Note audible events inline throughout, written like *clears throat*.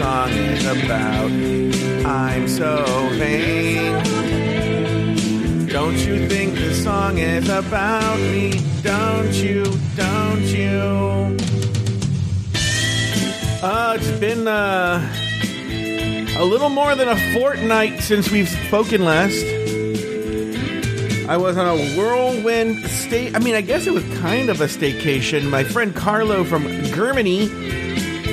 song is about. I'm so vain. Don't you think this song is about me? Don't you? Don't you? Uh, it's been uh, a little more than a fortnight since we've spoken last. I was on a whirlwind stay. I mean, I guess it was kind of a staycation. My friend Carlo from Germany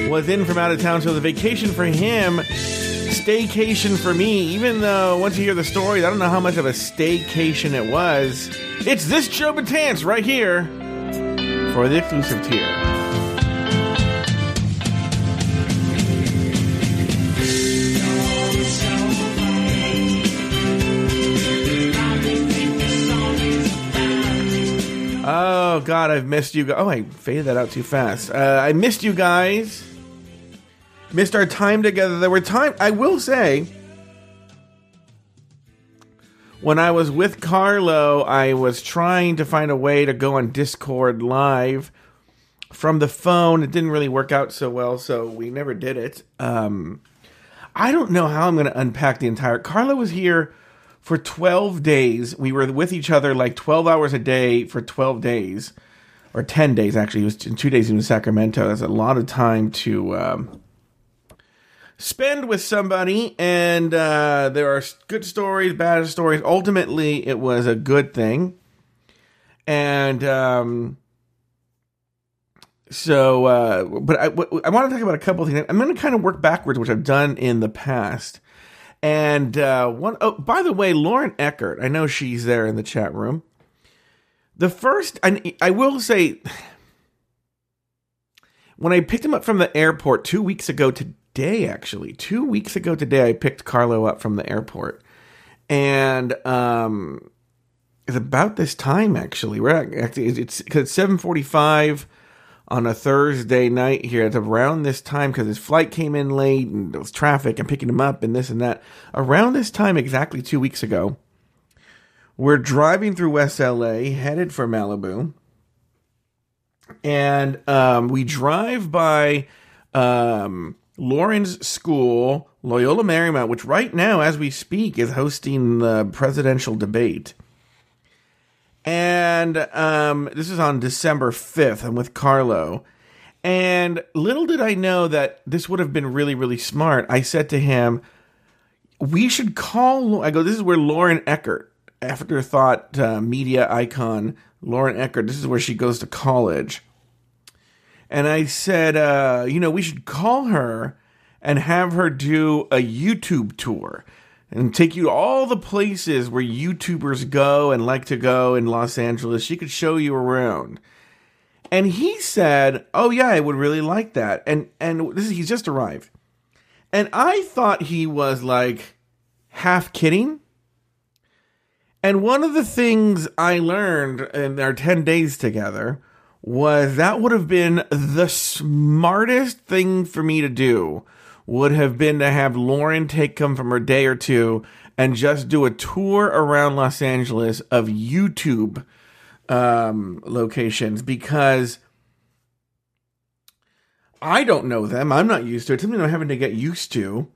was in from out of town, so the vacation for him, staycation for me. Even though once you hear the story, I don't know how much of a staycation it was. It's this Joe Betance right here for the exclusive tier. Oh God, I've missed you. Oh, I faded that out too fast. Uh, I missed you guys. Missed our time together. There were time. I will say, when I was with Carlo, I was trying to find a way to go on Discord live from the phone. It didn't really work out so well, so we never did it. Um, I don't know how I'm going to unpack the entire. Carlo was here for 12 days. We were with each other like 12 hours a day for 12 days, or 10 days actually. It was in two days in Sacramento. That's a lot of time to um, spend with somebody. And uh, there are good stories, bad stories. Ultimately, it was a good thing. And um, so, uh, but I, I want to talk about a couple things. I'm going to kind of work backwards, which I've done in the past. And uh, one, oh, by the way, Lauren Eckert, I know she's there in the chat room. The first, I, I will say, *sighs* when I picked him up from the airport two weeks ago today, actually, two weeks ago today, I picked Carlo up from the airport. And um, it's about this time, actually. We're actually, it's, it's 745 on a Thursday night here. It's around this time because his flight came in late and there was traffic and picking him up and this and that. Around this time, exactly two weeks ago, we're driving through West LA, headed for Malibu. And um, we drive by um, Lauren's school, Loyola Marymount, which right now, as we speak, is hosting the presidential debate. And um, this is on December 5th. I'm with Carlo. And little did I know that this would have been really, really smart. I said to him, we should call, I go, this is where Lauren Eckert, afterthought uh, media icon, Lauren Eckert, this is where she goes to college. And I said, uh, you know, we should call her and have her do a YouTube tour and take you all the places where YouTubers go and like to go in Los Angeles. She could show you around. And he said, "Oh yeah, I would really like that." And and this is, he's just arrived. And I thought he was like half kidding. And one of the things I learned in our 10 days together was that would have been the smartest thing for me to do would have been to have Lauren take come from her day or two and just do a tour around Los Angeles of YouTube um, locations because I don't know them. I'm not used to it. Something I'm having to get used to.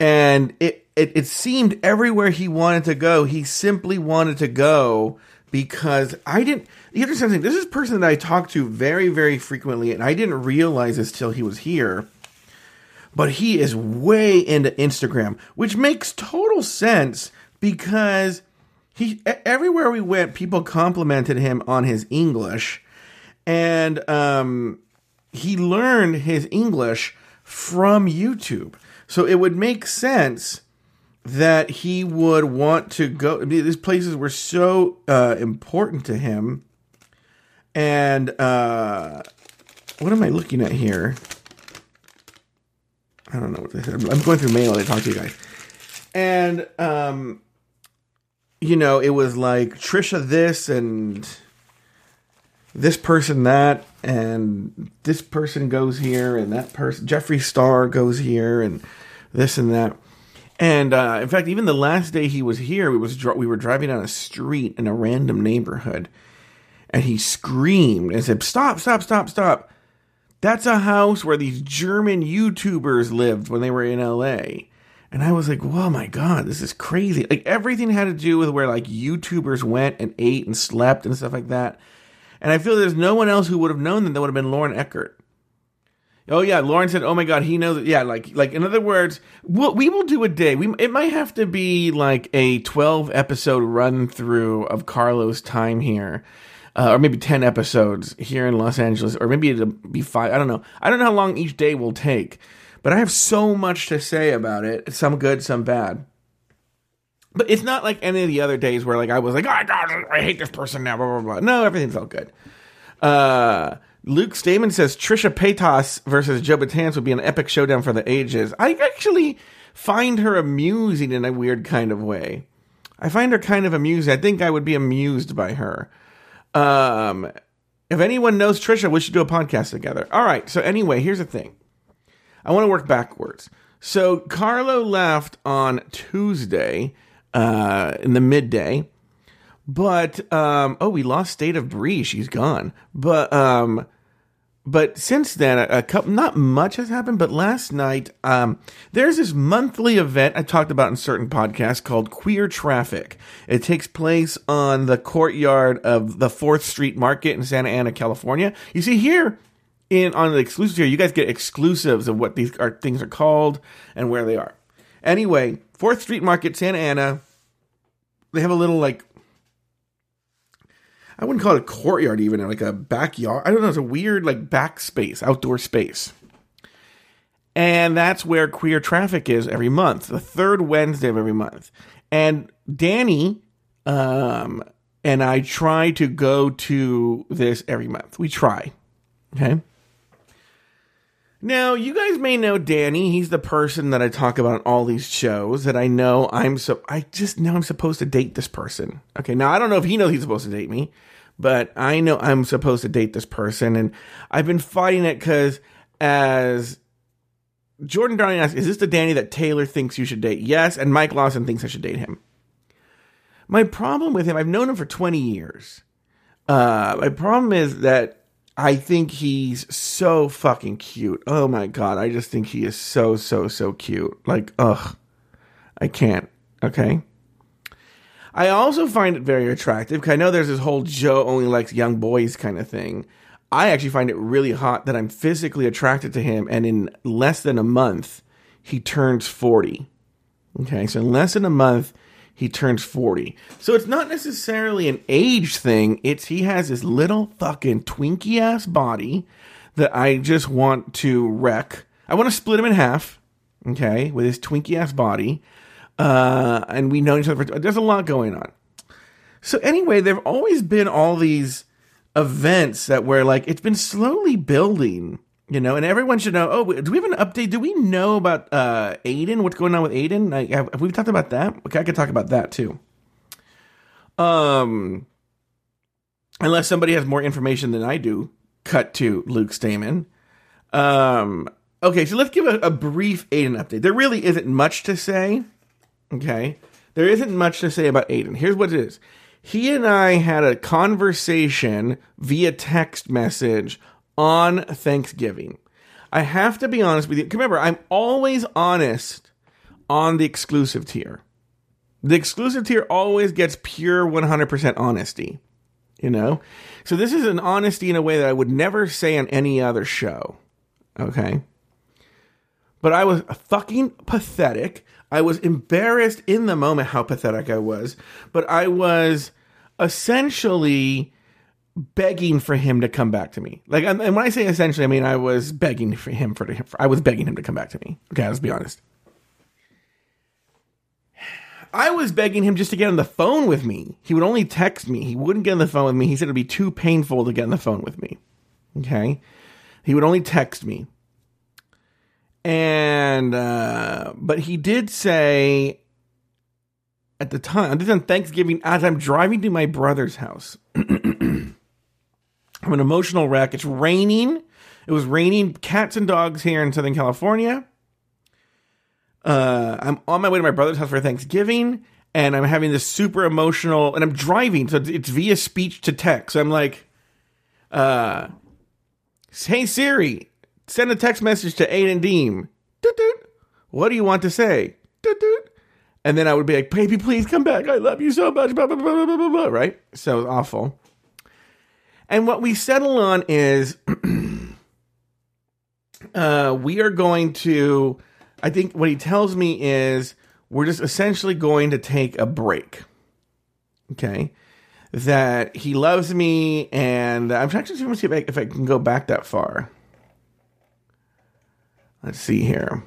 And it, it, it seemed everywhere he wanted to go, he simply wanted to go because I didn't. You understand something? This is a person that I talk to very, very frequently, and I didn't realize this till he was here but he is way into Instagram, which makes total sense because he everywhere we went, people complimented him on his English, and um, he learned his English from YouTube. So it would make sense that he would want to go. I mean, these places were so uh, important to him, and uh, what am I looking at here? I don't know what they said. I'm going through mail. They talk to you guys, and um, you know, it was like Trisha this and this person that, and this person goes here, and that person Jeffree Star goes here, and this and that. And uh, in fact, even the last day he was here, we was we were driving down a street in a random neighborhood, and he screamed and said, "Stop! Stop! Stop! Stop!" That's a house where these German YouTubers lived when they were in LA. And I was like, "Oh my god, this is crazy!" Like everything had to do with where like YouTubers went and ate and slept and stuff like that. And I feel there's no one else who would have known that. That would have been Lauren Eckert. Oh yeah, Lauren said, "Oh my god, he knows." Yeah, like like in other words, we'll, we will do a day. We it might have to be like a twelve episode run through of Carlo's time here. Uh, or maybe 10 episodes here in Los Angeles, or maybe it'll be five. I don't know. I don't know how long each day will take. But I have so much to say about it. Some good, some bad. But it's not like any of the other days where like I was like, oh God, I hate this person now. Blah blah blah. No, everything felt good. Uh, Luke Stamen says Trisha Paytas versus Joe Betance would be an epic showdown for the ages. I actually find her amusing in a weird kind of way. I find her kind of amusing. I think I would be amused by her. Um, if anyone knows Trisha, we should do a podcast together. All right. So anyway, here's the thing. I want to work backwards. So Carlo left on Tuesday uh, in the midday, but um, oh, we lost State of Bree. She's gone. But um, but since then, a, couple, not much has happened. But last night, um, there's this monthly event I talked about in certain podcasts called Queer Traffic. It takes place on the courtyard of the Fourth Street Market in Santa Ana, California. You see here in on the exclusive here, you guys get exclusives of what these are, things are called and where they are. Anyway, Fourth Street Market, Santa Ana. They have a little like I wouldn't call it a courtyard even, like a backyard. I don't know, it's a weird like back space, outdoor space. And that's where queer traffic is every month, the third Wednesday of every month. And Danny um, and I try to go to this every month. We try. Okay. Now, you guys may know Danny. He's the person that I talk about on all these shows that I know I'm so I just know I'm supposed to date this person. Okay, now I don't know if he knows he's supposed to date me, but I know I'm supposed to date this person and I've been fighting it cuz as Jordan Darling asks, is this the Danny that Taylor thinks you should date? Yes, and Mike Lawson thinks I should date him. My problem with him, I've known him for 20 years. Uh, my problem is that I think he's so fucking cute. Oh my god, I just think he is so so so cute. Like, ugh, I can't. Okay. I also find it very attractive because I know there's this whole Joe only likes young boys kind of thing. I actually find it really hot that I'm physically attracted to him, and in less than a month, he turns 40. Okay, so in less than a month, he turns 40. So it's not necessarily an age thing. It's he has this little fucking twinky ass body that I just want to wreck. I want to split him in half, okay, with his twinky ass body. Uh, and we know each other. For, there's a lot going on. So anyway, there've always been all these events that were like it's been slowly building you know, and everyone should know. Oh, do we have an update? Do we know about uh, Aiden? What's going on with Aiden? Like, have, have we talked about that? Okay, I could talk about that too. Um, unless somebody has more information than I do, cut to Luke Stamen. Um, okay, so let's give a, a brief Aiden update. There really isn't much to say. Okay, there isn't much to say about Aiden. Here's what it is. He and I had a conversation via text message on Thanksgiving. I have to be honest with you. Remember, I'm always honest on the exclusive tier. The exclusive tier always gets pure 100% honesty, you know? So this is an honesty in a way that I would never say on any other show. Okay? But I was fucking pathetic. I was embarrassed in the moment how pathetic I was, but I was essentially begging for him to come back to me. Like, and when I say essentially, I mean I was begging for him for, for I was begging him to come back to me. Okay, let's be honest. *sighs* I was begging him just to get on the phone with me. He would only text me. He wouldn't get on the phone with me. He said it'd be too painful to get on the phone with me. Okay, he would only text me. And uh, but he did say at the time, this on Thanksgiving, as I'm driving to my brother's house. *clears throat* I'm an emotional wreck. It's raining. It was raining cats and dogs here in Southern California. Uh, I'm on my way to my brother's house for Thanksgiving, and I'm having this super emotional, and I'm driving, so it's via speech to text. So I'm like, uh, "Hey Siri, send a text message to Aiden Deem. What do you want to say? And then I would be like, baby, please come back. I love you so much. Right? So awful. And what we settle on is *clears throat* uh, we are going to, I think what he tells me is we're just essentially going to take a break. Okay. That he loves me, and I'm trying to see if I, if I can go back that far. Let's see here.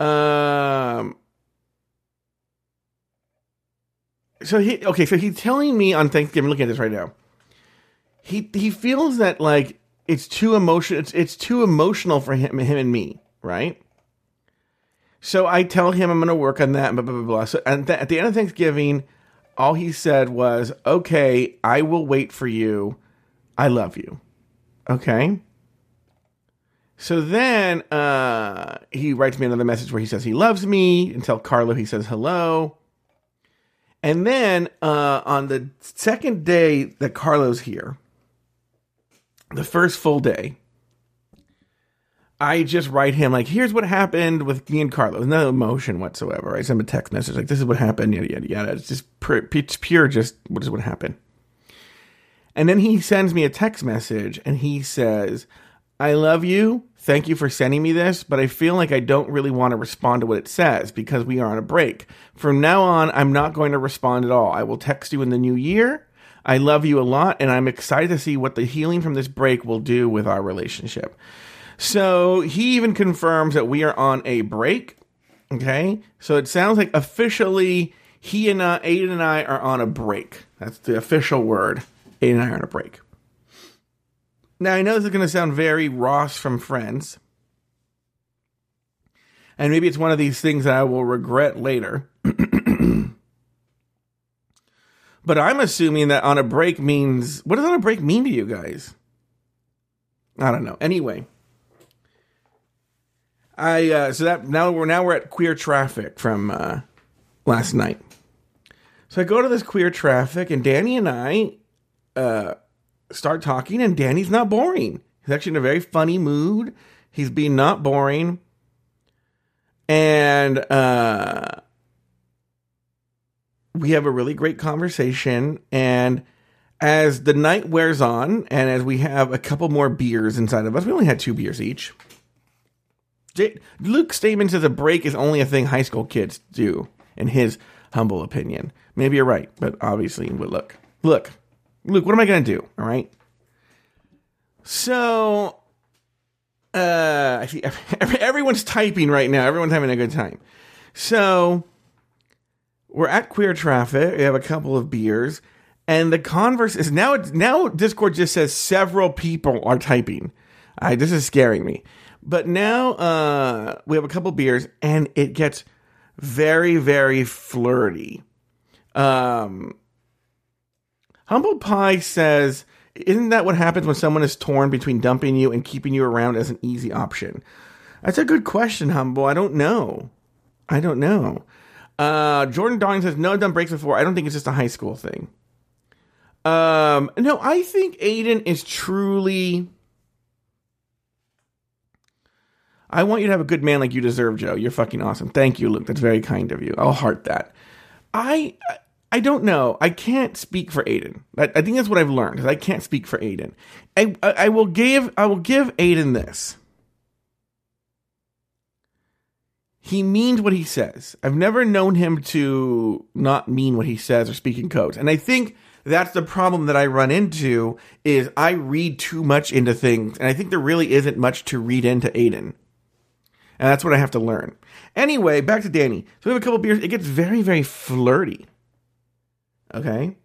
Um. So he okay. So he's telling me on Thanksgiving. Look at this right now. He he feels that like it's too emotional. It's it's too emotional for him him and me, right? So I tell him I'm going to work on that. Blah blah blah. blah. So and th- at the end of Thanksgiving, all he said was, "Okay, I will wait for you. I love you." Okay. So then uh, he writes me another message where he says he loves me and tell Carlo he says hello. And then uh, on the second day that Carlo's here, the first full day, I just write him like, "Here's what happened with me and Carlo." No emotion whatsoever. I send him a text message like, "This is what happened." Yada yada yada. It's just pure, it's pure. Just what is what happened. And then he sends me a text message and he says, I love you. Thank you for sending me this, but I feel like I don't really want to respond to what it says because we are on a break. From now on, I'm not going to respond at all. I will text you in the new year. I love you a lot, and I'm excited to see what the healing from this break will do with our relationship. So he even confirms that we are on a break. Okay. So it sounds like officially he and uh, Aiden and I are on a break. That's the official word. Aiden and I are on a break. Now, I know this is going to sound very Ross from Friends. And maybe it's one of these things that I will regret later. *clears throat* but I'm assuming that on a break means. What does on a break mean to you guys? I don't know. Anyway. I uh, so that now we're now we're at queer traffic from uh, last night. So I go to this queer traffic, and Danny and I uh, start talking, and Danny's not boring. He's actually in a very funny mood. He's being not boring. And uh, we have a really great conversation. And as the night wears on, and as we have a couple more beers inside of us, we only had two beers each. Luke Stamen says a break is only a thing high school kids do, in his humble opinion. Maybe you're right, but obviously, but look, look, Luke, what am I going to do? All right. So, uh, *laughs* everyone's typing right now. Everyone's having a good time. So, we're at Queer Traffic. We have a couple of beers, and the converse is now. Now Discord just says several people are typing. This is scaring me. But now uh, we have a couple beers, and it gets very, very flirty. Um, Humble Pie says, Isn't that what happens when someone is torn between dumping you and keeping you around as an easy option? That's a good question, Humble. I don't know. I don't know. Uh, Jordan Darling says, No, I've done breaks before. I don't think it's just a high school thing. Um, no, I think Aiden is truly. I want you to have a good man like you deserve, Joe. You're fucking awesome. Thank you, Luke. That's very kind of you. I'll heart that. I I don't know. I can't speak for Aiden. I, I think that's what I've learned. I can't speak for Aiden. I, I, I will give I will give Aiden this. He means what he says. I've never known him to not mean what he says or speak in codes. And I think that's the problem that I run into is I read too much into things, and I think there really isn't much to read into Aiden. And that's what I have to learn. Anyway, back to Danny. So we have a couple beers. It gets very, very flirty. Okay.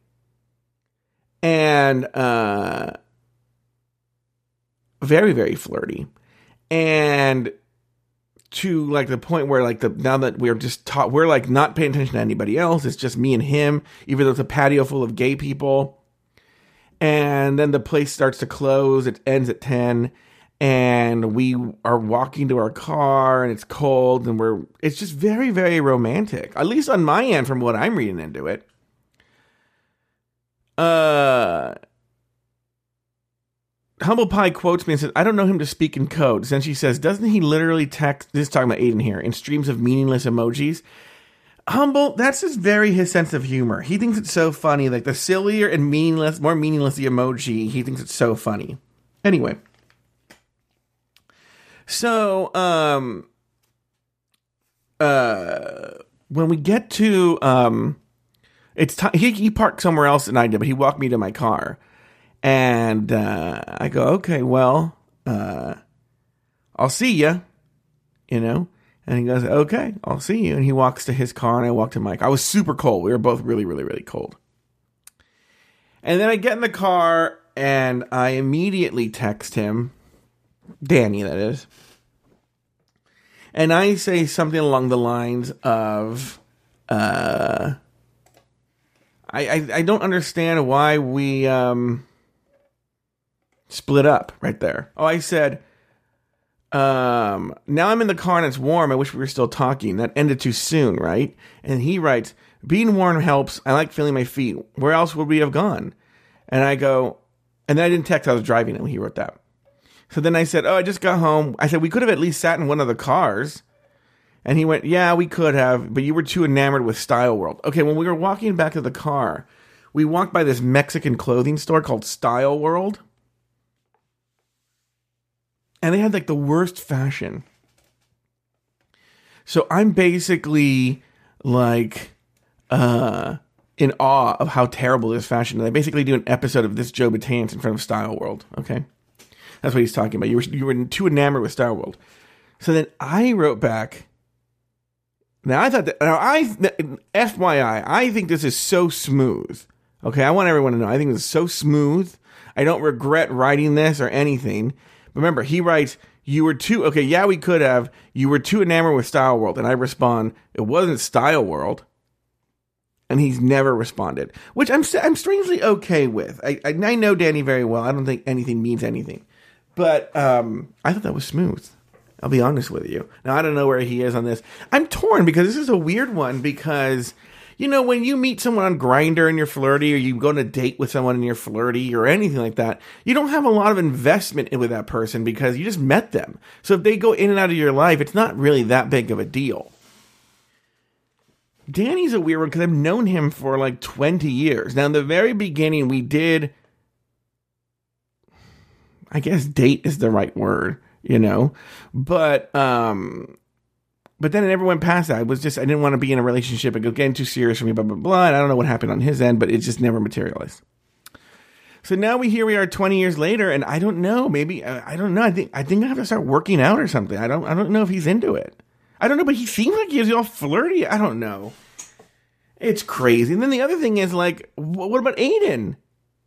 And uh very, very flirty. And to like the point where like the now that we're just taught we're like not paying attention to anybody else. It's just me and him, even though it's a patio full of gay people. And then the place starts to close. It ends at 10 and we are walking to our car and it's cold and we're it's just very very romantic at least on my end from what i'm reading into it uh, Humble Pie quotes me and says, I don't know him to speak in codes. Then she says, Doesn't he literally text, this is talking about Aiden here, in streams of meaningless emojis? Humble, that's just very his sense of humor. He thinks it's so funny. Like the sillier and meaningless, more meaningless the emoji, he thinks it's so funny. Anyway. So, um, uh, when we get to, um, it's time, he, he parked somewhere else than I did, but he walked me to my car. And, uh, I go, okay, well, uh, I'll see you, you know? And he goes, okay, I'll see you. And he walks to his car and I walk to Mike. I was super cold. We were both really, really, really cold. And then I get in the car and I immediately text him, Danny, that is. And I say something along the lines of, uh, I, I, don't understand why we um, split up right there. Oh, I said, um, now I'm in the car and it's warm. I wish we were still talking. That ended too soon, right? And he writes, being warm helps. I like feeling my feet. Where else would we have gone? And I go, and then I didn't text. I was driving and he wrote that. So then I said, oh, I just got home. I said, we could have at least sat in one of the cars. And he went, yeah, we could have, but you were too enamored with Style World. Okay, when we were walking back to the car, we walked by this Mexican clothing store called Style World and they had like the worst fashion. So I'm basically like uh in awe of how terrible this fashion is. I basically do an episode of this Joe Betance in front of Style World. Okay. That's what he's talking about. You were you were too enamored with Style World. So then I wrote back. Now I thought that now I FYI, I think this is so smooth. Okay, I want everyone to know. I think this is so smooth. I don't regret writing this or anything. Remember, he writes, You were too, okay, yeah, we could have. You were too enamored with Style World. And I respond, It wasn't Style World. And he's never responded, which I'm I'm strangely okay with. I, I, I know Danny very well. I don't think anything means anything, but um, I thought that was smooth. I'll be honest with you. Now I don't know where he is on this. I'm torn because this is a weird one because you know, when you meet someone on Grindr and you're flirty, or you go on a date with someone and you're flirty, or anything like that, you don't have a lot of investment with that person because you just met them. So if they go in and out of your life, it's not really that big of a deal. Danny's a weird one because I've known him for like 20 years. Now, in the very beginning, we did, I guess, date is the right word, you know, but um, but then it never went past that. I was just I didn't want to be in a relationship and go getting too serious for me, blah blah blah. And I don't know what happened on his end, but it just never materialized. So now we here we are 20 years later, and I don't know. Maybe I don't know. I think I think I have to start working out or something. I don't I don't know if he's into it. I don't know, but he seems like he's all flirty. I don't know. It's crazy. And then the other thing is like, what about Aiden?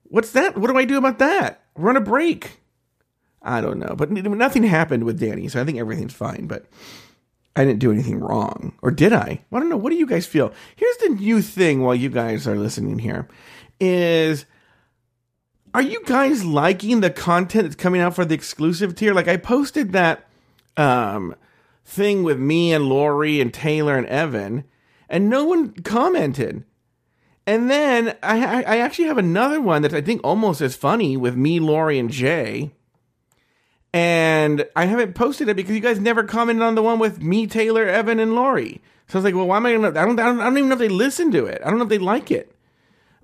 What's that? What do I do about that? Run a break. I don't know, but nothing happened with Danny, so I think everything's fine. But I didn't do anything wrong. Or did I? I don't know. What do you guys feel? Here's the new thing while you guys are listening here is are you guys liking the content that's coming out for the exclusive tier? Like I posted that um thing with me and Lori and Taylor and Evan, and no one commented. And then I, I actually have another one that I think almost as funny with me, Lori, and Jay and I haven't posted it because you guys never commented on the one with me, Taylor, Evan, and Lori. So I was like, well, why am I gonna? I don't, I don't, I don't even know if they listen to it. I don't know if they like it.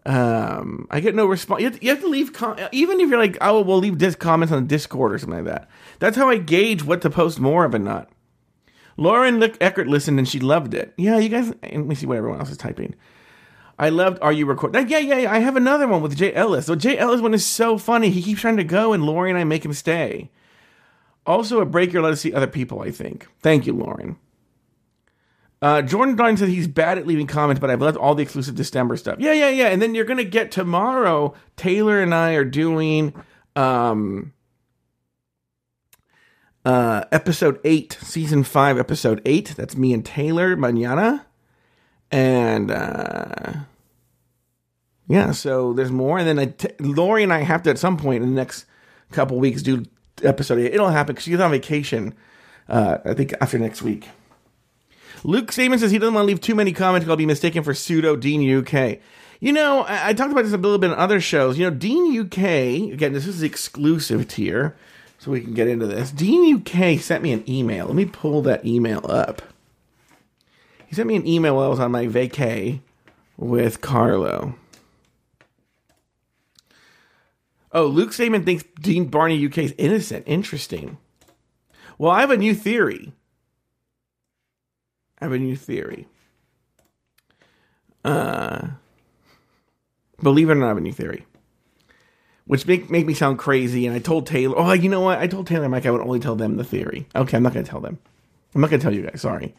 Um, I get no response. You have, to, you have to leave, com- even if you're like, oh, we'll leave comments on Discord or something like that. That's how I gauge what to post more of and not. Lauren Eckert listened and she loved it. Yeah, you guys. Let me see what everyone else is typing. I loved Are You Recording? Yeah, yeah, yeah. I have another one with Jay Ellis. So Jay Ellis one is so funny. He keeps trying to go, and Lori and I make him stay. Also, a let us see other people, I think. Thank you, Lauren. Uh, Jordan Darn said he's bad at leaving comments, but I've left all the exclusive December stuff. Yeah, yeah, yeah. And then you're going to get tomorrow. Taylor and I are doing um, uh, episode eight, season five, episode eight. That's me and Taylor Manana. And uh, yeah, so there's more. And then I t- Lori and I have to, at some point in the next couple weeks, do episode. It'll happen because she's on vacation. Uh, I think after next week. Luke Saban says he doesn't want to leave too many comments. I'll be mistaken for pseudo Dean UK. You know, I, I, talked about this a little bit on other shows. You know, Dean UK, again, this is exclusive tier, so we can get into this. Dean UK sent me an email. Let me pull that email up. He sent me an email while I was on my vacay with Carlo. Oh, Luke Stamen thinks Dean Barney UK is innocent. Interesting. Well, I have a new theory. I have a new theory. Uh, believe it or not, I have a new theory. Which make make me sound crazy. And I told Taylor, oh, you know what? I told Taylor Mike I would only tell them the theory. Okay, I'm not going to tell them. I'm not going to tell you guys. Sorry,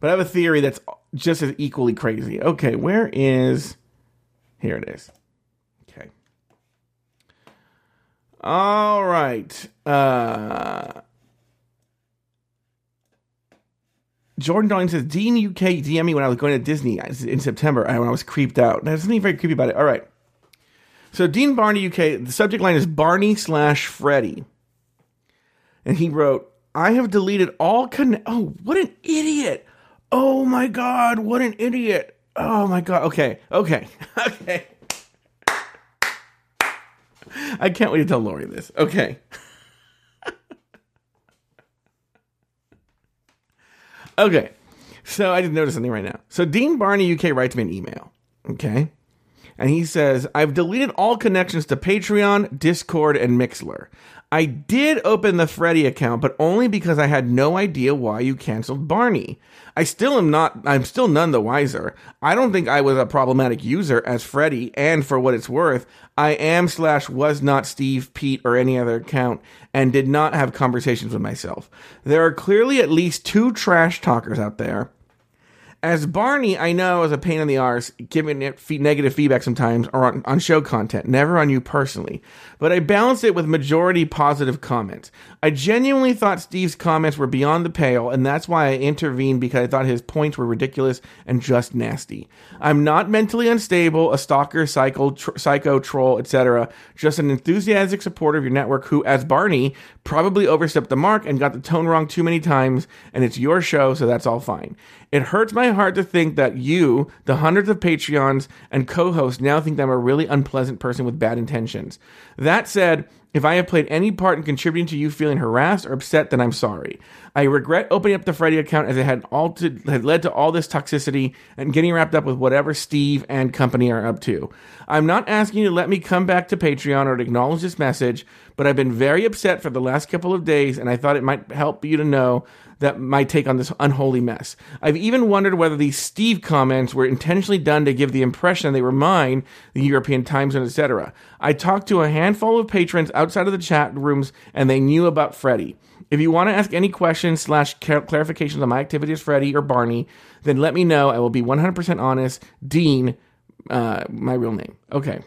but I have a theory that's just as equally crazy. Okay, where is? Here it is. Okay. All right. Uh, Jordan Darling says Dean UK DM me when I was going to Disney in September when I was creeped out. There's something very creepy about it. All right. So Dean Barney UK, the subject line is Barney slash Freddy. And he wrote, I have deleted all con oh, what an idiot. Oh my god, what an idiot. Oh my god. Okay. Okay. *laughs* Okay. I can't wait to tell Lori this. Okay. Okay. So I just noticed something right now. So Dean Barney UK writes me an email. Okay. And he says, I've deleted all connections to Patreon, Discord, and Mixlr. I did open the Freddy account, but only because I had no idea why you canceled Barney. I still am not, I'm still none the wiser. I don't think I was a problematic user as Freddy, and for what it's worth, I am slash was not Steve, Pete, or any other account, and did not have conversations with myself. There are clearly at least two trash talkers out there as Barney, I know is a pain in the arse, giving it negative feedback sometimes or on, on, show content, never on you personally. But I balanced it with majority positive comments. I genuinely thought Steve's comments were beyond the pale, and that's why I intervened because I thought his points were ridiculous and just nasty. I'm not mentally unstable, a stalker, psycho, tr- psycho troll, etc. Just an enthusiastic supporter of your network who, as Barney, probably overstepped the mark and got the tone wrong too many times, and it's your show, so that's all fine. It hurts my heart to think that you, the hundreds of Patreons and co hosts, now think that I'm a really unpleasant person with bad intentions. That said, if I have played any part in contributing to you feeling harassed or upset, then I'm sorry. I regret opening up the Freddy account as it had all had led to all this toxicity and getting wrapped up with whatever Steve and company are up to. I'm not asking you to let me come back to Patreon or to acknowledge this message, but I've been very upset for the last couple of days, and I thought it might help you to know that my take on this unholy mess. I've even wondered whether these Steve comments were intentionally done to give the impression they were mine, the European time zone, etc. I talked to a handful of patrons outside of the chat rooms, and they knew about Freddy. If you want to ask any questions slash clarifications on my activity as Freddy or Barney, then let me know. I will be 100% honest. Dean, uh, my real name. Okay.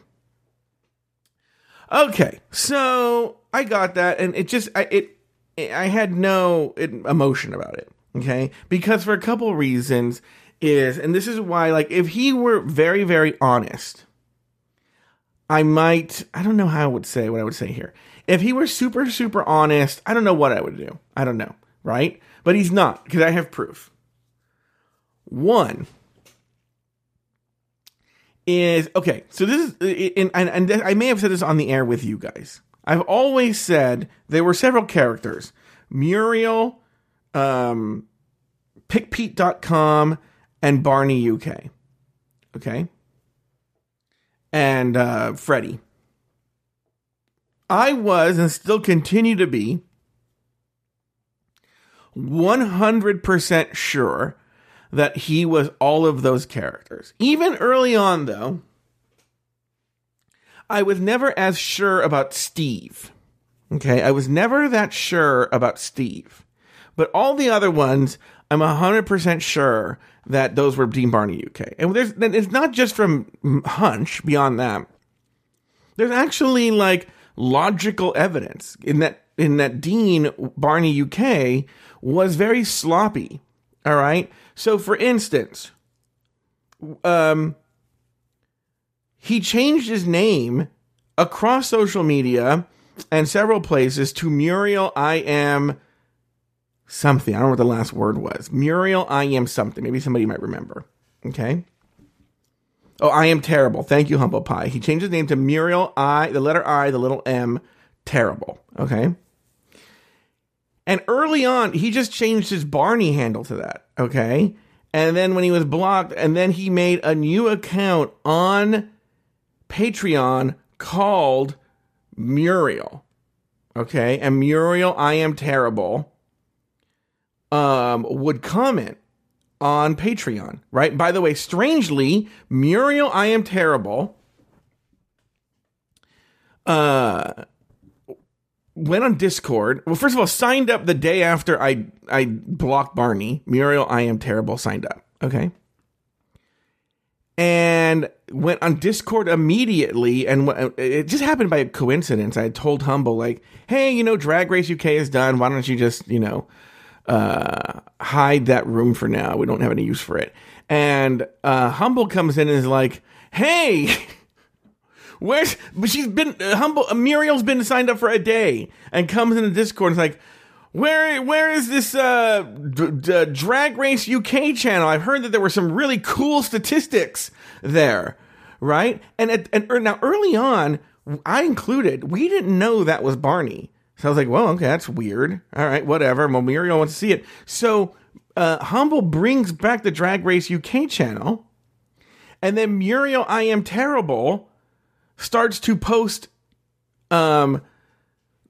Okay, so I got that, and it just I, it I had no emotion about it. Okay, because for a couple reasons is, and this is why, like, if he were very, very honest, I might, I don't know how I would say what I would say here. If he were super, super honest, I don't know what I would do. I don't know, right? But he's not, because I have proof. One is, okay, so this is, and, and and I may have said this on the air with you guys. I've always said there were several characters Muriel, um, PickPete.com, and Barney UK. Okay. And uh, Freddie. I was and still continue to be 100% sure that he was all of those characters. Even early on, though, I was never as sure about Steve. Okay, I was never that sure about Steve. But all the other ones, I'm 100% sure that those were Dean Barney UK. And there's it's not just from hunch beyond that. There's actually like logical evidence in that in that Dean Barney UK was very sloppy. All right? So for instance, um he changed his name across social media and several places to Muriel I am something. I don't know what the last word was. Muriel I am something. Maybe somebody might remember. Okay. Oh, I am terrible. Thank you, Humble Pie. He changed his name to Muriel I, the letter I, the little M, terrible. Okay. And early on, he just changed his Barney handle to that. Okay. And then when he was blocked, and then he made a new account on Patreon called Muriel. Okay. And Muriel, I am terrible, um, would comment on Patreon, right? By the way, strangely, Muriel, I am terrible. Uh, went on Discord. Well, first of all, signed up the day after I I blocked Barney. Muriel, I am terrible. Signed up. Okay. And went on Discord immediately, and it just happened by coincidence. I told Humble like, "Hey, you know, Drag Race UK is done. Why don't you just, you know, uh, hide that room for now. We don't have any use for it. And uh, Humble comes in and is like, "Hey, *laughs* where's?" But she's been uh, Humble. Uh, Muriel's been signed up for a day and comes in the Discord and is like, "Where, where is this uh, d- d- Drag Race UK channel? I've heard that there were some really cool statistics there, right?" And at, and er, now early on, I included, we didn't know that was Barney. So I was like, well, okay, that's weird. All right, whatever. Well, Muriel wants to see it. So uh, Humble brings back the Drag Race UK channel. And then Muriel, I Am Terrible, starts to post um,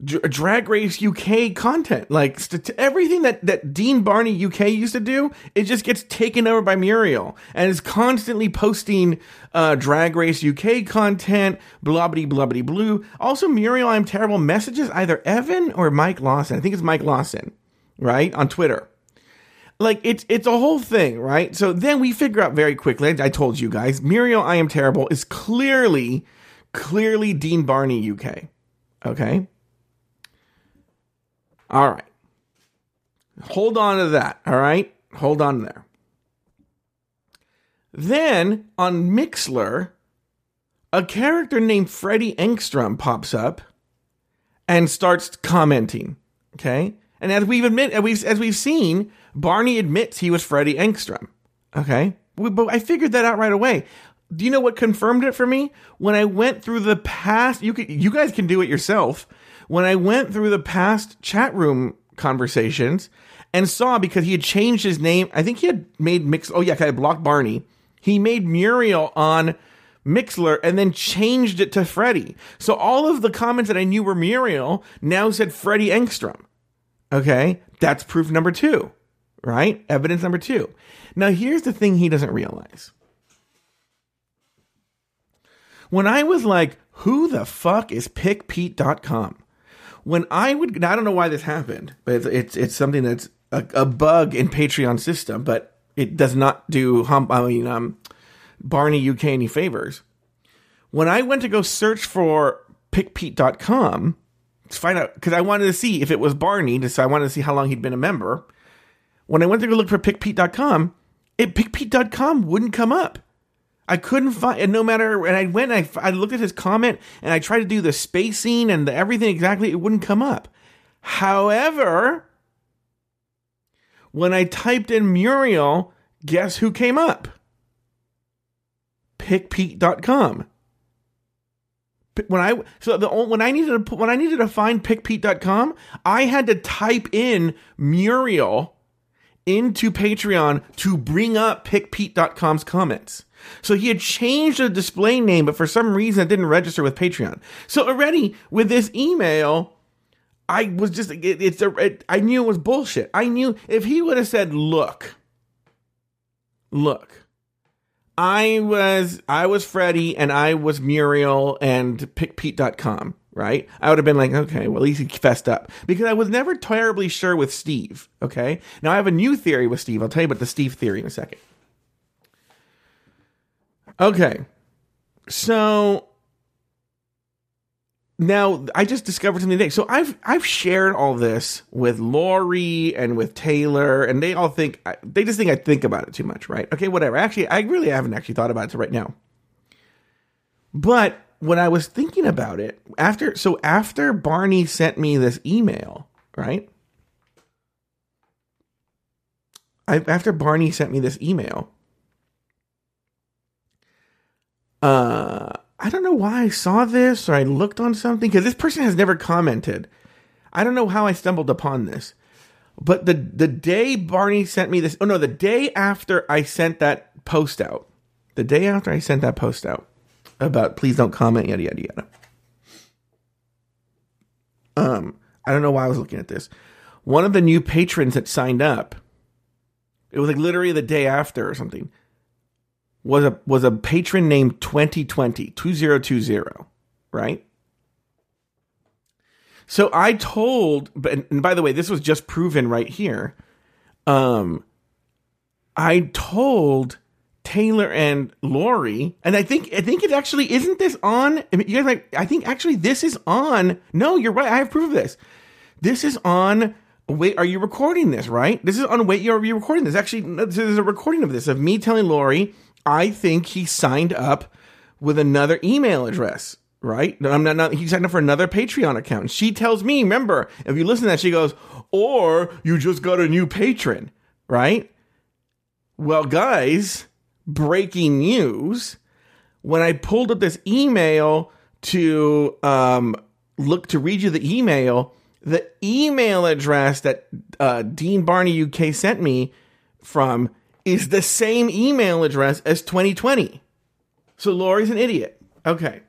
Drag Race UK content. Like st- everything that, that Dean Barney UK used to do, it just gets taken over by Muriel and is constantly posting uh, Drag Race UK content, blubbity blubbity blue. Also, Muriel, I'm terrible messages either Evan or Mike Lawson. I think it's Mike Lawson, right? On Twitter. Like it's it's a whole thing, right? So then we figure out very quickly. I told you guys, Muriel, I am terrible is clearly, clearly Dean Barney UK. Okay all right. Hold on to that. All right. Hold on there. Then on Mixlr, a character named Freddie Engstrom pops up and starts commenting. Okay. And as we've admit, as we've, as we've seen, Barney admits he was Freddie Engstrom. Okay. But I figured that out right away. Do you know what confirmed it for me? When I went through the past, you could, you guys can do it yourself when I went through the past chat room conversations and saw because he had changed his name, I think he had made Mix. Oh yeah, I blocked Barney. He made Muriel on Mixlr and then changed it to Freddie. So all of the comments that I knew were Muriel now said Freddie Engstrom. Okay, that's proof number two, right? Evidence number two. Now here's the thing he doesn't realize. When I was like, who the fuck is pickpete.com? When I would, I don't know why this happened, but it's it's, it's something that's a, a, bug in Patreon system, but it does not do hum. I mean, um, Barney UK any favors. When I went to go search for pickpete.com to find out because I wanted to see if it was Barney, so I wanted to see how long he'd been a member. When I went to go look for pickpete.com, it pickpete.com wouldn't come up. I couldn't find, and no matter, and I went, I, I looked at his comment, and I tried to do the spacing and the everything exactly, it wouldn't come up. However, when I typed in Muriel, guess who came up? Pickpete.com. When I so the when I needed to when I needed to find pickpete.com, I had to type in Muriel into Patreon to bring up pickpete.com's comments. So he had changed the display name, but for some reason it didn't register with Patreon. So already with this email, I was just it, it's a it, I knew it was bullshit. I knew if he would have said, "Look, look, I was I was Freddie and I was Muriel and pickpete.com." Right? I would have been like, okay, well, at least he fessed up. Because I was never terribly sure with Steve. Okay. Now I have a new theory with Steve. I'll tell you about the Steve theory in a second. Okay. So now I just discovered something today. So I've I've shared all this with Lori and with Taylor, and they all think they just think I think about it too much, right? Okay, whatever. Actually, I really haven't actually thought about it right now. But when I was thinking about it after, so after Barney sent me this email, right? I, after Barney sent me this email, uh, I don't know why I saw this or I looked on something because this person has never commented. I don't know how I stumbled upon this. But the the day Barney sent me this, oh no, the day after I sent that post out, the day after I sent that post out about please don't comment, yada yada yada. Um, I don't know why I was looking at this. One of the new patrons that signed up, it was like literally the day after or something, was a was a patron named 2020, 2020, right? So I told, and by the way, this was just proven right here. Um, I told Taylor and Lori, and I think I think it actually isn't this on. I mean, you guys like, I think actually this is on. No, you're right. I have proof of this. This is on. Wait, are you recording this? Right? This is on. Wait, you're you recording this? Actually, there's a recording of this of me telling Lori. I think he signed up with another email address right? I'm not, not he signed up for another Patreon account. She tells me, remember, if you listen to that, she goes, or you just got a new patron, right? Well, guys, breaking news. When I pulled up this email to um, look to read you the email, the email address that uh, Dean Barney UK sent me from is the same email address as 2020. So Lori's an idiot. Okay.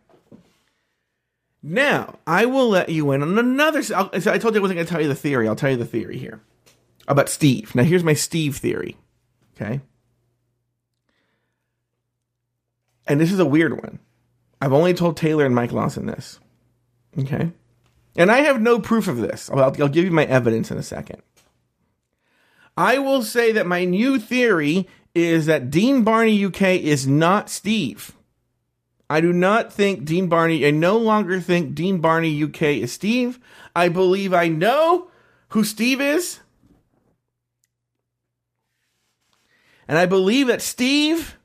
Now, I will let you in on another. So I told you I wasn't going to tell you the theory. I'll tell you the theory here about Steve. Now, here's my Steve theory. Okay. And this is a weird one. I've only told Taylor and Mike Lawson this. Okay. And I have no proof of this. I'll, I'll give you my evidence in a second. I will say that my new theory is that Dean Barney UK is not Steve. I do not think Dean Barney, I no longer think Dean Barney UK is Steve. I believe I know who Steve is. And I believe that Steve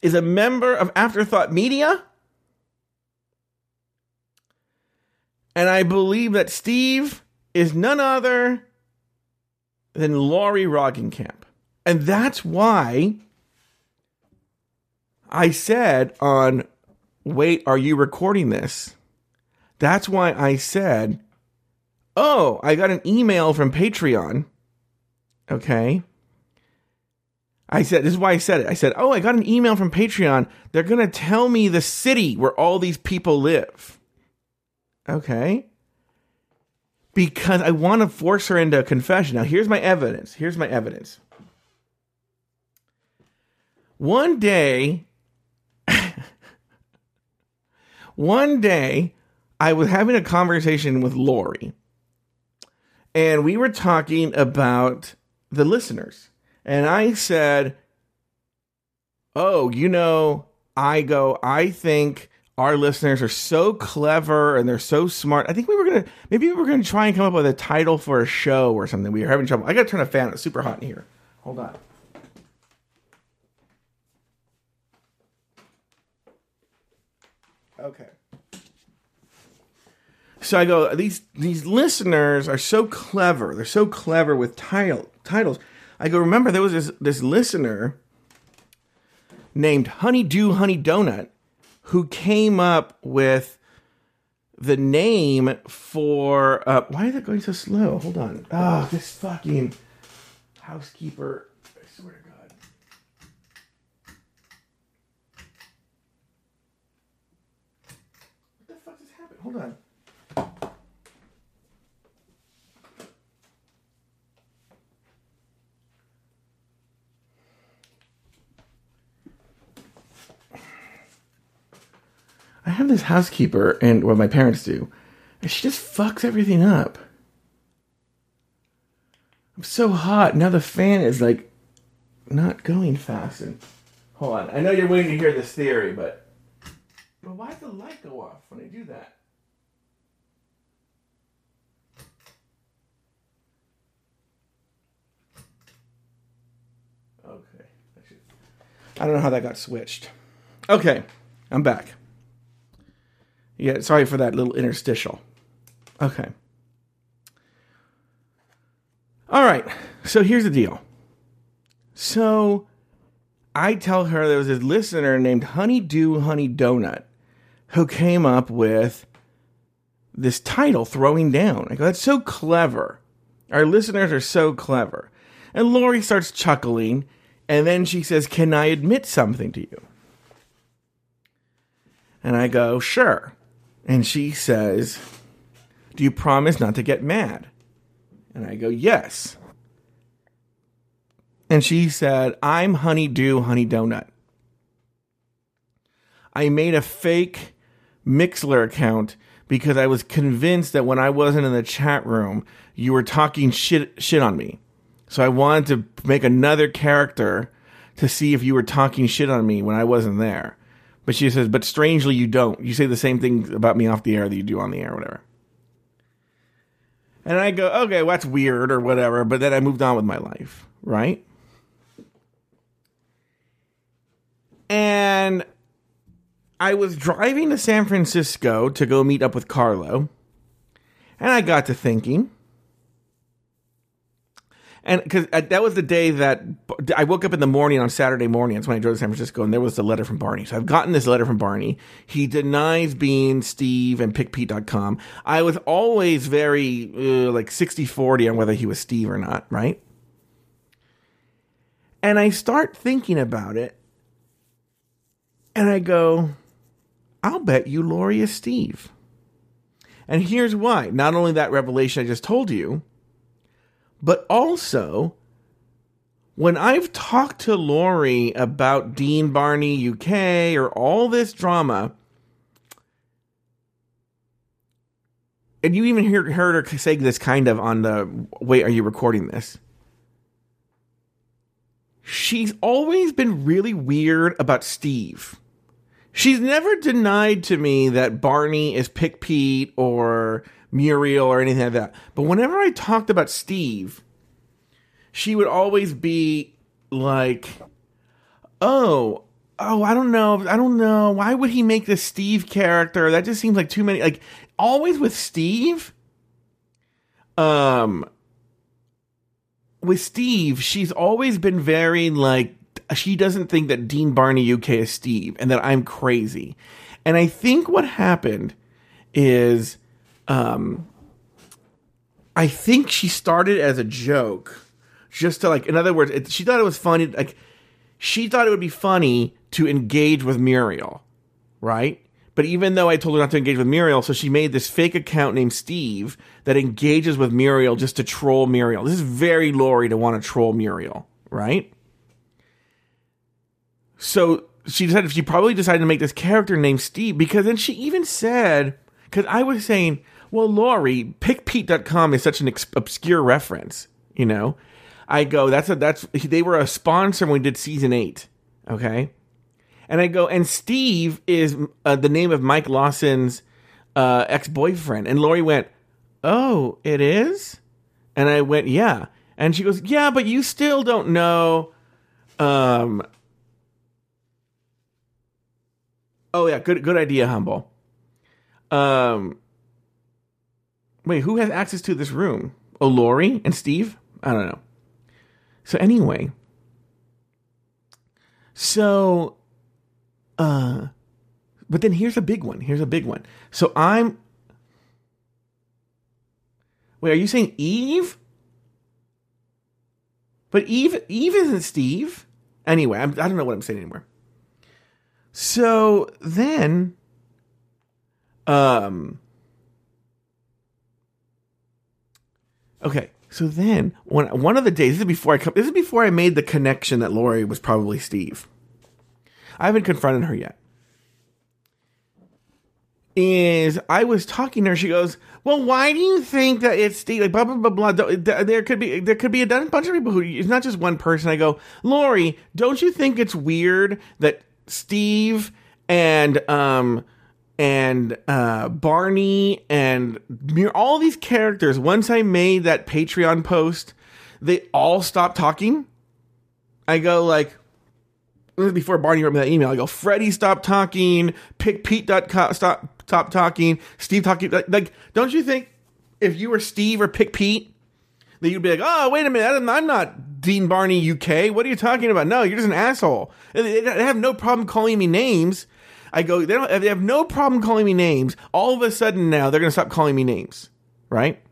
is a member of Afterthought Media. And I believe that Steve is none other than Lori Roggenkamp. And that's why I said on, wait, are you recording this? That's why I said, oh, I got an email from Patreon. Okay. I said, this is why I said it. I said, oh, I got an email from Patreon. They're going to tell me the city where all these people live. Okay. Because I want to force her into a confession. Now, here's my evidence. Here's my evidence. One day, *laughs* one day I was having a conversation with Lori, and we were talking about the listeners. And I said, Oh, you know, I go, I think our listeners are so clever and they're so smart. I think we were gonna maybe we were gonna try and come up with a title for a show or something. We were having trouble. I gotta turn a fan. It's super hot in here. Hold on. Okay. So I go, these these listeners are so clever. They're so clever with title titles. I go, remember there was this this listener named Honeydew Honey Donut who came up with the name for uh, why is it going so slow? Hold on. Oh, this fucking housekeeper I swear to God. What the fuck just happened? Hold on. I have this housekeeper, and what my parents do, and she just fucks everything up. I'm so hot now. The fan is like not going fast. And hold on, I know you're waiting to hear this theory, but but why does the light go off when I do that? Okay, I don't know how that got switched. Okay, I'm back. Yeah, sorry for that little interstitial. Okay. All right, so here's the deal. So I tell her there was this listener named Honeydew Honey Donut who came up with this title, Throwing Down. I go, that's so clever. Our listeners are so clever. And Lori starts chuckling, and then she says, Can I admit something to you? And I go, Sure. And she says, Do you promise not to get mad? And I go, Yes. And she said, I'm Honeydew Honey Donut. I made a fake Mixlr account because I was convinced that when I wasn't in the chat room, you were talking shit shit on me. So I wanted to make another character to see if you were talking shit on me when I wasn't there. But she says, but strangely you don't. You say the same thing about me off the air that you do on the air, whatever. And I go, okay, well, that's weird or whatever. But then I moved on with my life, right? And I was driving to San Francisco to go meet up with Carlo. And I got to thinking, and because uh, that was the day that I woke up in the morning on Saturday morning. That's when I drove to San Francisco, and there was the letter from Barney. So I've gotten this letter from Barney. He denies being Steve and PickPete.com. I was always very uh, like 60 40 on whether he was Steve or not, right? And I start thinking about it, and I go, I'll bet you Lori is Steve. And here's why. Not only that revelation I just told you, but also, when I've talked to Lori about Dean Barney UK or all this drama, and you even heard, heard her say this kind of on the wait, are you recording this? She's always been really weird about Steve. She's never denied to me that Barney is Pick Pete or Muriel or anything like that. But whenever I talked about Steve, she would always be like, "Oh, oh, I don't know, I don't know. Why would he make the Steve character? That just seems like too many. Like always with Steve. Um, with Steve, she's always been very like she doesn't think that Dean Barney UK is Steve and that I'm crazy. And I think what happened is um, I think she started as a joke, just to like, in other words, it, she thought it was funny. Like, she thought it would be funny to engage with Muriel, right? But even though I told her not to engage with Muriel, so she made this fake account named Steve that engages with Muriel just to troll Muriel. This is very Lori to want to troll Muriel, right? So she decided she probably decided to make this character named Steve because then she even said, because I was saying, well, Lori, pickpete.com is such an ex- obscure reference, you know? I go, that's a, that's, they were a sponsor when we did season eight. Okay. And I go, and Steve is uh, the name of Mike Lawson's uh, ex boyfriend. And Lori went, oh, it is? And I went, yeah. And she goes, yeah, but you still don't know. Um, oh yeah, good, good idea, humble. Um, Wait, who has access to this room? Oh, Lori and Steve? I don't know. So anyway, so uh but then here's a big one. Here's a big one. So I'm Wait, are you saying Eve? But Eve Eve isn't Steve. Anyway, I'm, I don't know what I'm saying anymore. So then um Okay, so then when one of the days, this is before I come, this is before I made the connection that Lori was probably Steve. I haven't confronted her yet. Is I was talking to her, she goes, "Well, why do you think that it's Steve?" Like blah blah blah blah. There could be there could be a bunch of people who it's not just one person. I go, Lori, don't you think it's weird that Steve and um and uh, Barney and all these characters. Once I made that Patreon post, they all stopped talking. I go like before Barney wrote me that email. I go, Freddie, stop talking. Pick Pete. Stop stop talking. Steve talking. Like, like, don't you think if you were Steve or Pick Pete, that you'd be like, oh, wait a minute, I'm not Dean Barney UK. What are you talking about? No, you're just an asshole. They they have no problem calling me names. I go, they don't. They have no problem calling me names. All of a sudden now they're going to stop calling me names, right?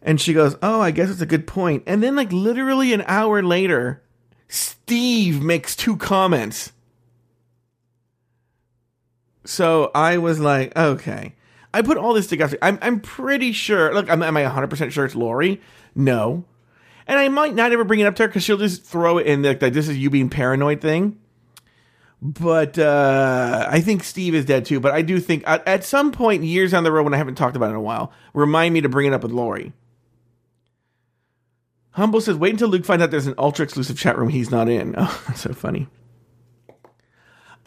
And she goes, "Oh, I guess it's a good point." And then, like literally an hour later, Steve makes two comments. So I was like, okay. I put all this together. I'm I'm pretty sure. Look, am, am I 100 percent sure it's Lori? No. And I might not ever bring it up to her because she'll just throw it in like, like this is you being paranoid thing. But uh, I think Steve is dead too. But I do think at, at some point, years down the road, when I haven't talked about it in a while, remind me to bring it up with Lori. Humble says, wait until Luke finds out there's an ultra exclusive chat room he's not in. *laughs* Oh, that's so funny.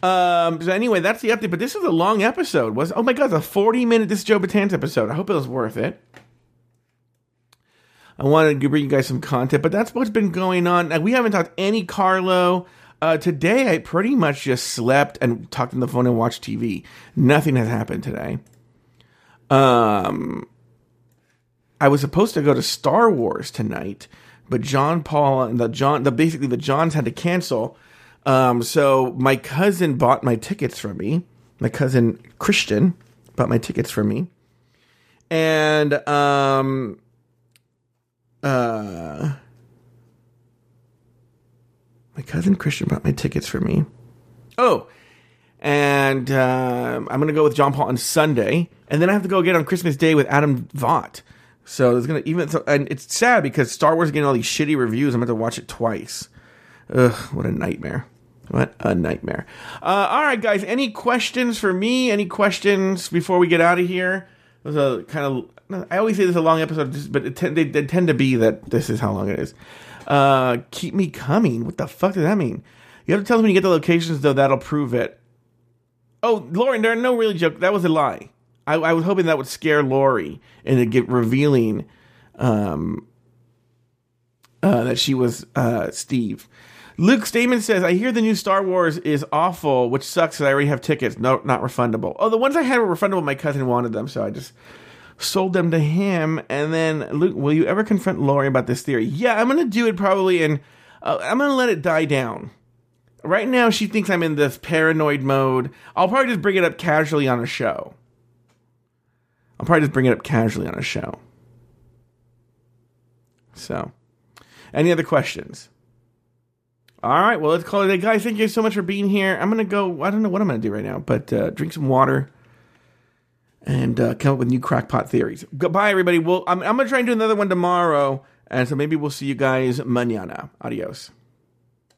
Um, so anyway, that's the update. But this is a long episode. Was oh my god, it's a 40 minute this is Joe Betance episode. I hope it was worth it. I wanted to bring you guys some content, but that's what's been going on. Now, we haven't talked any Carlo. Uh, today, I pretty much just slept and talked on the phone and watched TV. Nothing has happened today. Um, I was supposed to go to Star Wars tonight, but John Paul and the John, the basically the Johns had to cancel. Um, so my cousin bought my tickets for me. My cousin Christian bought my tickets for me, and um, uh, my cousin Christian bought my tickets for me. Oh, and uh, I'm gonna go with John Paul on Sunday, and then I have to go again on Christmas Day with Adam Vaught. So there's gonna even so, and it's sad because Star Wars is getting all these shitty reviews. I'm have to watch it twice. Ugh, what a nightmare. What a nightmare. Uh, all right, guys. Any questions for me? Any questions before we get out of here? It was a kind of. I always say this is a long episode, but it they, they tend to be that this is how long it is. Uh, keep me coming. What the fuck does that mean? You have to tell them when you get the locations, though. That'll prove it. Oh, Lauren, there are no really joke. That was a lie. I, I was hoping that would scare Lori into get revealing um, uh, that she was uh, Steve. Luke Stamen says, I hear the new Star Wars is awful, which sucks because I already have tickets. No, not refundable. Oh, the ones I had were refundable. My cousin wanted them, so I just sold them to him. And then, Luke, will you ever confront Lori about this theory? Yeah, I'm going to do it probably, and uh, I'm going to let it die down. Right now, she thinks I'm in this paranoid mode. I'll probably just bring it up casually on a show. I'll probably just bring it up casually on a show. So, any other questions? All right, well, let's call it a day. Guys, thank you so much for being here. I'm going to go, I don't know what I'm going to do right now, but uh, drink some water and uh, come up with new crackpot theories. Goodbye, everybody. Well, I'm, I'm going to try and do another one tomorrow, and so maybe we'll see you guys mañana. Adios.